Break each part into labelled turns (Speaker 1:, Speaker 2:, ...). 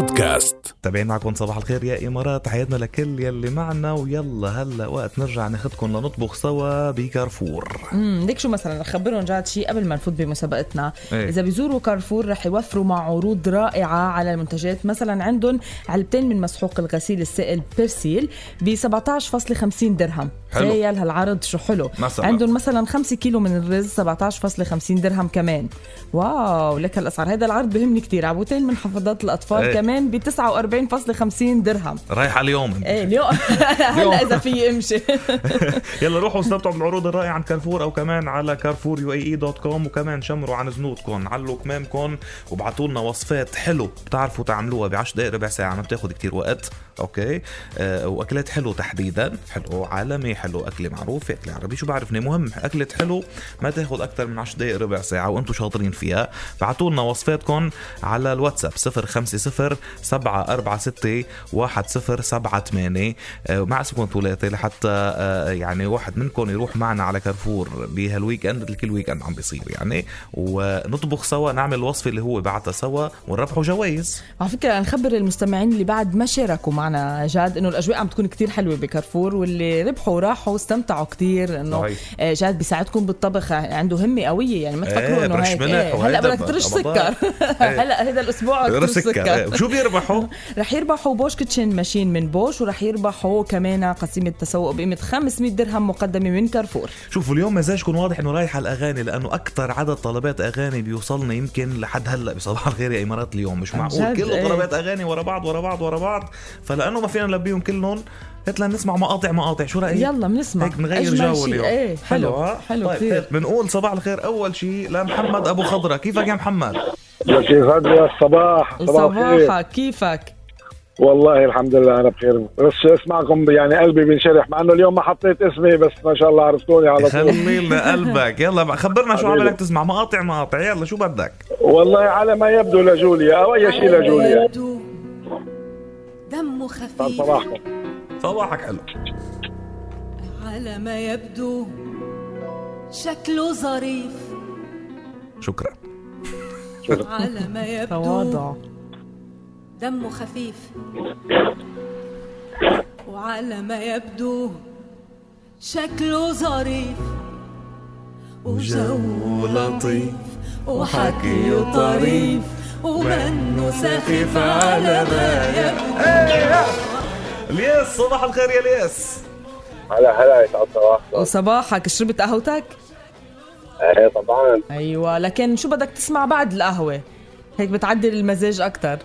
Speaker 1: بودكاست
Speaker 2: تابعين معكم صباح الخير يا إمارات حياتنا لكل يلي معنا ويلا هلا وقت نرجع ناخدكم لنطبخ سوا بكارفور
Speaker 3: امم ليك شو مثلا نخبرهم جاد شيء قبل ما نفوت بمسابقتنا
Speaker 2: إيه.
Speaker 3: إذا بيزوروا كارفور رح يوفروا مع عروض رائعة على المنتجات مثلا عندهم علبتين من مسحوق الغسيل السائل بيرسيل ب 17.50 درهم
Speaker 2: حلو.
Speaker 3: تخيل هالعرض شو حلو
Speaker 2: مثلاً.
Speaker 3: عندهم مثلا 5 كيلو من الرز 17.50 درهم كمان واو لك هالأسعار هذا العرض بهمني كثير عبوتين من حفاضات الأطفال
Speaker 2: إيه.
Speaker 3: كمان ب 49.50 درهم.
Speaker 2: رايح على اليوم.
Speaker 3: إيه اليوم. هلا إذا في امشي
Speaker 2: يلا روحوا استمتعوا بالعروض. الرائعه عن كارفور أو كمان على كارفور UAE dot com وكمان شمروا عن زنودكم علوا كمامكم وابعتوا لنا وصفات حلو بتعرفوا تعملوها ب 10 دقائق ربع ساعة ما بتاخذ كتير وقت. okay؟ آه وأكلات حلو تحديدا. حلو عالمي حلو اكله معروفة اكله عربي. شو بعرفني؟ مهم أكلة حلو ما تاخذ أكثر من 10 دقائق ربع ساعة وأنتم شاطرين فيها. بعتوا لنا وصفاتكم على الواتساب 050 746 1078 آه، مع اسمكم ثلاثي لحتى آه، يعني واحد منكم يروح معنا على كارفور بهال weekend كل weekend عم بيصير يعني. ونطبخ سوا نعمل الوصفه اللي هو بعتها سوا ونربحوا جوائز.
Speaker 3: على فكرة نخبر المستمعين اللي بعد ما شاركوا معنا جاد إنه الأجواء عم تكون كتير حلوة بكارفور واللي ربحوا وراحوا استمتعوا كتير
Speaker 2: إنه.
Speaker 3: آه، جاد بيساعدكم بالطبخ عنده همة قوية يعني ما
Speaker 2: إيه،
Speaker 3: تفكروا إنه
Speaker 2: برش
Speaker 3: هيك. إيه،
Speaker 2: هلأ
Speaker 3: بدك ترش. سكر.
Speaker 2: إيه.
Speaker 3: هلأ هذا الأسبوع ترش
Speaker 2: سكر. وشو بيربحوا؟
Speaker 3: رح يربحوا بوش kitchen machine من بوش ورح يربحوا كمان قسيمة تسوق بقيمة 500 درهم مقدمة من كارفور.
Speaker 2: شوفوا اليوم مزاجكم واضح إنه رايح على الأغاني لأنه أكثر عدد طلبات أغاني بيوصلنا يمكن لحد هلأ بصباح الخير يا إمارات اليوم مش معقول. كله
Speaker 3: إيه.
Speaker 2: طلبات أغاني ورا بعض ورا بعض ورا بعض. فلأنه ما فينا نلبيهم كلهم هات لنا نسمع مقاطع مقاطع. شو رأيك؟
Speaker 3: يلا بنسمع.
Speaker 2: هيك نغير
Speaker 3: أجمل
Speaker 2: جو. اليوم.
Speaker 3: إيه حلو؟ حلو
Speaker 2: طيب
Speaker 3: كثير
Speaker 2: هيك بنقول صباح الخير. أول شيء لمحمد أبو خضرة. كيفك يا محمد؟
Speaker 4: يا كيف يا الصباح
Speaker 3: صباحك كيفك؟
Speaker 4: والله الحمد لله أنا بخير. بس اسمعكم يعني قلبي بينشرح مع إنه اليوم ما حطيت اسمي بس ما شاء الله عرفتوني على طول.
Speaker 2: خلي لنا قلبك يلا خبرنا شو. عملك تسمع. مقاطع مقاطع. يلا شو بدك؟
Speaker 4: والله على ما يبدو لجوليا أو أي شيء لجوليا.
Speaker 5: يبدو دمه خفيف.
Speaker 4: صباحكم.
Speaker 2: صباحك حلو.
Speaker 5: على ما يبدو شكله ظريف.
Speaker 2: شكرا.
Speaker 5: على ما يبدو.
Speaker 3: تواضع.
Speaker 5: دمه خفيف. وعلى ما يبدو شكله ظريف. وجو لطيف. وحكيه طريف. ومنه سخيف على ما يبدو.
Speaker 2: الياس صباح الخير يا الياس.
Speaker 4: هلا هلا يسعد صباحكم.
Speaker 3: وصباحك شربت قهوتك؟
Speaker 4: إيه طبعا.
Speaker 3: أيوه لكن شو بدك تسمع بعد القهوة؟ هيك بتعدل المزاج أكثر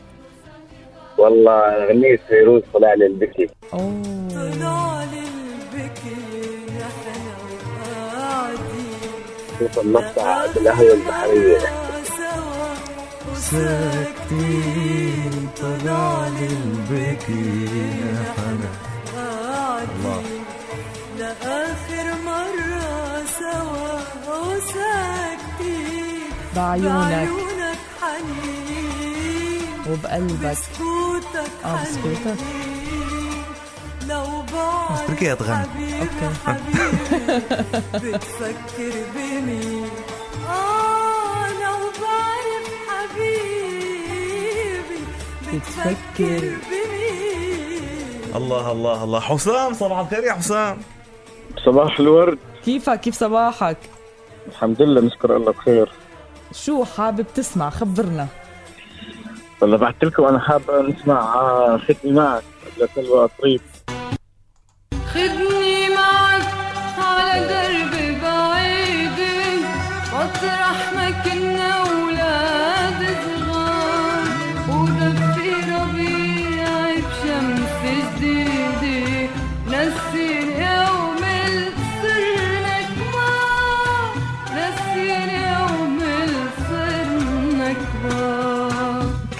Speaker 4: والله غنية فيروز طلع لي البكي.
Speaker 3: اوه
Speaker 5: طلع لي البكي نحن وقاعدين
Speaker 4: خصوصا المقطع بالقهوة البحرية.
Speaker 2: ساكتين طلع لي البكي.
Speaker 5: لآخر مرة سوا وساكتين
Speaker 3: بعيونك
Speaker 5: بعيونك حنين
Speaker 3: وبقلبك
Speaker 5: بسكوتك
Speaker 3: آه بسكوتك
Speaker 5: حنين لو بعد
Speaker 2: تركيا تغني.
Speaker 5: حبيبي حبيبي بتفكر بمين آه لو بعرف حبيبي بتفكر بمين
Speaker 2: الله الله الله حسام صباح الخير يا حسام
Speaker 4: صباح الورد.
Speaker 3: كيفك؟ كيف صباحك؟
Speaker 4: الحمد لله نشكر الله بخير.
Speaker 3: شو حابب تسمع؟ خبرنا.
Speaker 4: والله بعت لكم أنا حاب نسمع آه، ختمي معك. لسلوى طريف
Speaker 5: خدني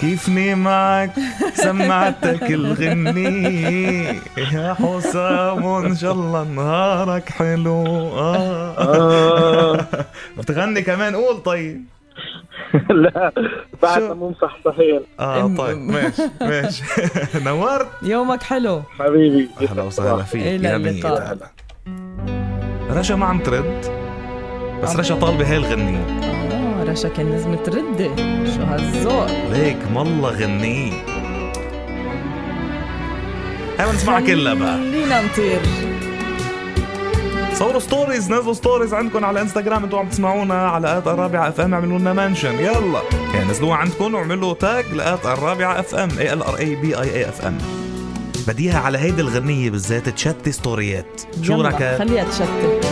Speaker 2: كيفني معك سمعتك الغني. يا حسام إن شاء الله نهارك حلو. آه. بتغني كمان؟ قول طيب.
Speaker 4: لا بعد
Speaker 2: شو؟
Speaker 4: مو مصحصحين
Speaker 3: آه
Speaker 2: طيب ماشي ماشي. نورت؟
Speaker 3: يومك حلو.
Speaker 4: حبيبي.
Speaker 2: أهلا وسهلا فيك يا هلا رشا ما عم ترد بس رشا طالبة هاي الغنية.
Speaker 3: آه شكل نزمة ردة شو هالذوق؟
Speaker 2: ليك مالله غنيه هاي نسمعها كلها بقى.
Speaker 3: خلينا نطير.
Speaker 2: صوروا stories نزلوا stories عندكم على انستغرام أنتوا عم تسمعونا على at الرابعة FM اعملوا لنا mention يلا. يعني نزلوها عندكم واعملوا tag ل at الرابعة FM A L R A B I A FM بديها على هيدي الغنية بالذات تشتي ستوريات شو رايك
Speaker 3: خليها تشتت